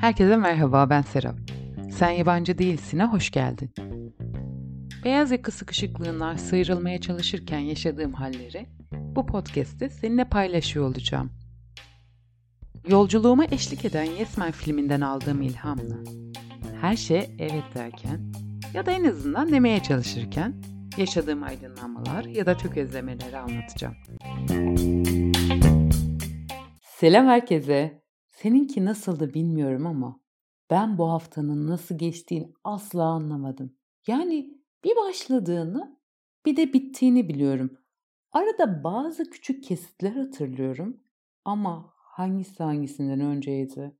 Herkese merhaba ben Serap. Sen yabancı değilsin'e hoş geldin. Beyaz yaka sıkışıklığından sıyrılmaya çalışırken yaşadığım halleri bu podcast'te seninle paylaşıyor olacağım. Yolculuğuma eşlik eden Yesmen filminden aldığım ilhamla her şey evet derken ya da en azından demeye çalışırken yaşadığım aydınlanmalar ya da tökezlemeleri anlatacağım. Selam herkese. Seninki nasıldı bilmiyorum ama ben bu haftanın nasıl geçtiğini asla anlamadım. Yani bir başladığını bir de bittiğini biliyorum. Arada bazı küçük kesitler hatırlıyorum ama hangisi hangisinden önceydi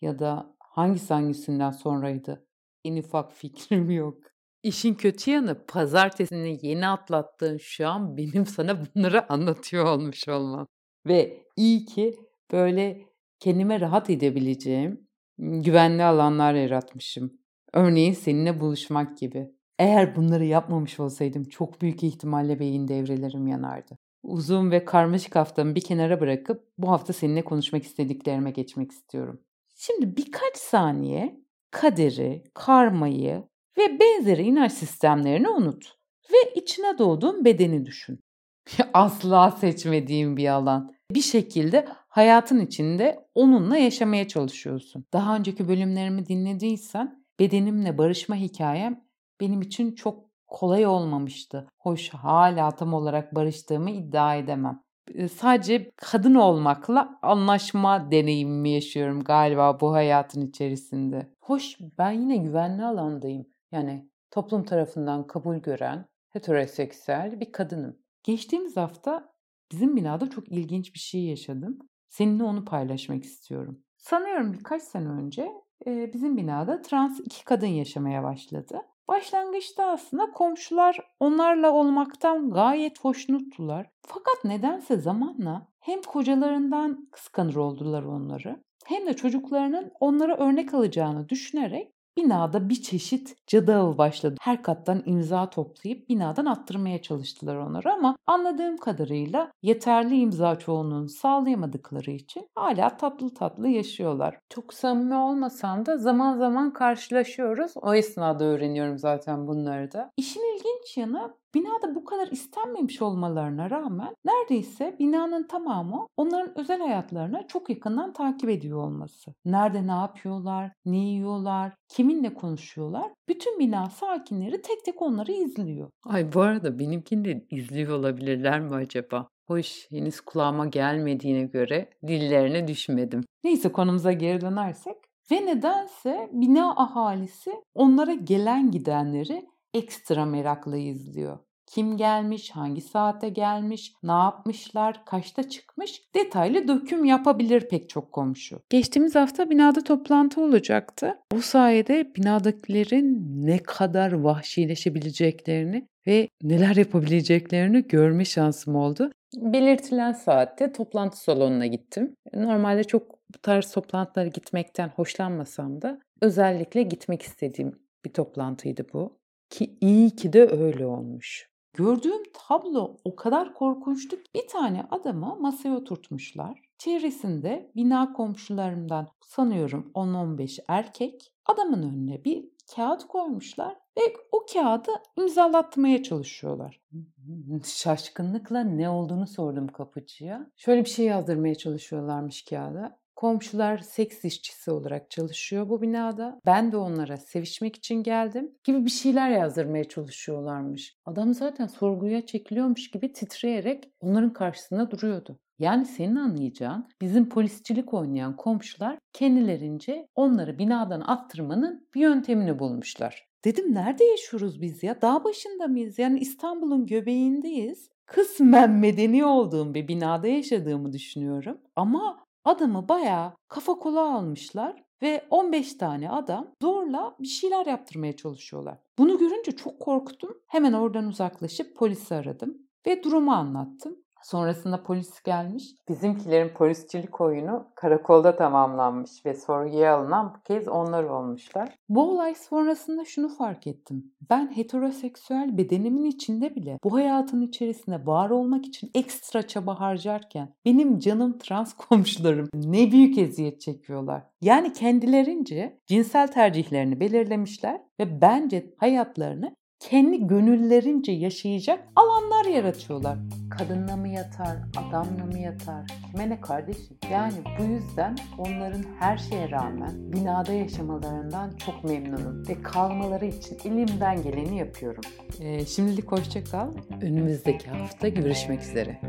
ya da hangisi hangisinden sonraydı en ufak fikrim yok. İşin kötü yanı pazartesini yeni atlattığın şu an benim sana bunları anlatıyor olmuş olmam. Ve iyi ki böyle kendime rahat edebileceğim güvenli alanlar yaratmışım. Örneğin seninle buluşmak gibi. Eğer bunları yapmamış olsaydım çok büyük ihtimalle beyin devrelerim yanardı. Uzun ve karmaşık haftamı bir kenara bırakıp bu hafta seninle konuşmak istediklerime geçmek istiyorum. Şimdi birkaç saniye kaderi, karmayı ve benzeri inanç sistemlerini unut ve içine doğduğun bedeni düşün. Asla seçmediğim bir alan. Bir şekilde hayatın içinde onunla yaşamaya çalışıyorsun. Daha önceki bölümlerimi dinlediysen bedenimle barışma hikayem benim için çok kolay olmamıştı. Hoş hala tam olarak barıştığımı iddia edemem. Sadece kadın olmakla anlaşma deneyimimi yaşıyorum galiba bu hayatın içerisinde. Hoş ben yine güvenli alandayım. Yani toplum tarafından kabul gören heteroseksüel bir kadınım. Geçtiğimiz hafta bizim binada çok ilginç bir şey yaşadım. Seninle onu paylaşmak istiyorum. Sanıyorum birkaç sene önce bizim binada trans iki kadın yaşamaya başladı. Başlangıçta aslında komşular onlarla olmaktan gayet hoşnuttular. Fakat nedense zamanla hem kocalarından kıskanır oldular onları hem de çocuklarının onlara örnek alacağını düşünerek Binada bir çeşit cadı avı başladı. Her kattan imza toplayıp binadan attırmaya çalıştılar onları ama anladığım kadarıyla yeterli imza çoğunluğunu sağlayamadıkları için hala tatlı tatlı yaşıyorlar. Çok samimi olmasam da zaman zaman karşılaşıyoruz. O esnada öğreniyorum zaten bunları da. İşin ilginç yanı Binada bu kadar istenmemiş olmalarına rağmen neredeyse binanın tamamı onların özel hayatlarına çok yakından takip ediyor olması. Nerede ne yapıyorlar, ne yiyorlar, kiminle konuşuyorlar. Bütün bina sakinleri tek tek onları izliyor. Ay bu arada benimkini de izliyor olabilirler mi acaba? Hoş henüz kulağıma gelmediğine göre dillerine düşmedim. Neyse konumuza geri dönersek ve nedense bina ahalisi onlara gelen gidenleri ekstra merakla izliyor. Kim gelmiş, hangi saate gelmiş, ne yapmışlar, kaçta çıkmış detaylı döküm yapabilir pek çok komşu. Geçtiğimiz hafta binada toplantı olacaktı. Bu sayede binadakilerin ne kadar vahşileşebileceklerini ve neler yapabileceklerini görme şansım oldu. Belirtilen saatte toplantı salonuna gittim. Normalde çok bu tarz toplantılara gitmekten hoşlanmasam da özellikle gitmek istediğim bir toplantıydı bu. Ki iyi ki de öyle olmuş. Gördüğüm tablo o kadar korkunçtu ki bir tane adamı masaya oturtmuşlar. Çevresinde bina komşularımdan sanıyorum 10-15 erkek adamın önüne bir kağıt koymuşlar ve o kağıdı imzalatmaya çalışıyorlar. Şaşkınlıkla ne olduğunu sordum kapıcıya. Şöyle bir şey yazdırmaya çalışıyorlarmış kağıda. Komşular seks işçisi olarak çalışıyor bu binada. Ben de onlara sevişmek için geldim gibi bir şeyler yazdırmaya çalışıyorlarmış. Adam zaten sorguya çekiliyormuş gibi titreyerek onların karşısında duruyordu. Yani senin anlayacağın bizim polisçilik oynayan komşular kendilerince onları binadan attırmanın bir yöntemini bulmuşlar. Dedim nerede yaşıyoruz biz ya? Dağ başında mıyız? Yani İstanbul'un göbeğindeyiz. Kısmen medeni olduğum bir binada yaşadığımı düşünüyorum. Ama Adamı bayağı kafa kola almışlar ve 15 tane adam zorla bir şeyler yaptırmaya çalışıyorlar. Bunu görünce çok korktum. Hemen oradan uzaklaşıp polisi aradım ve durumu anlattım. Sonrasında polis gelmiş. Bizimkilerin polisçilik oyunu karakolda tamamlanmış ve sorguya alınan bu kez onlar olmuşlar. Bu olay sonrasında şunu fark ettim. Ben heteroseksüel bedenimin içinde bile bu hayatın içerisinde var olmak için ekstra çaba harcarken benim canım trans komşularım ne büyük eziyet çekiyorlar. Yani kendilerince cinsel tercihlerini belirlemişler ve bence hayatlarını kendi gönüllerince yaşayacak alanlar yaratıyorlar. Kadınla mı yatar, adamla mı yatar, kime ne kardeşim? Yani bu yüzden onların her şeye rağmen binada yaşamalarından çok memnunum ve kalmaları için elimden geleni yapıyorum. Ee, şimdilik hoşça kal. Önümüzdeki hafta görüşmek üzere.